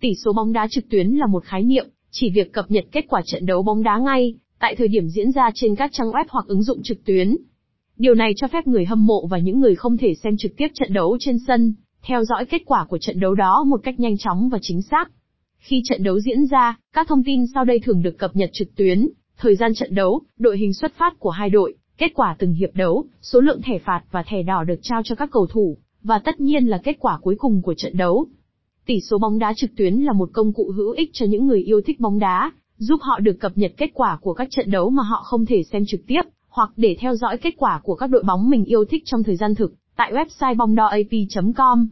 Tỷ số bóng đá trực tuyến là một khái niệm, chỉ việc cập nhật kết quả trận đấu bóng đá ngay, tại thời điểm diễn ra trên các trang web hoặc ứng dụng trực tuyến. Điều này cho phép người hâm mộ và những người không thể xem trực tiếp trận đấu trên sân, theo dõi kết quả của trận đấu đó một cách nhanh chóng và chính xác. Khi trận đấu diễn ra, các thông tin sau đây thường được cập nhật trực tuyến, thời gian trận đấu, đội hình xuất phát của hai đội, kết quả từng hiệp đấu, số lượng thẻ phạt và thẻ đỏ được trao cho các cầu thủ, và tất nhiên là kết quả cuối cùng của trận đấu. Tỷ số bóng đá trực tuyến là một công cụ hữu ích cho những người yêu thích bóng đá, giúp họ được cập nhật kết quả của các trận đấu mà họ không thể xem trực tiếp, hoặc để theo dõi kết quả của các đội bóng mình yêu thích trong thời gian thực, tại website bongdoap.com.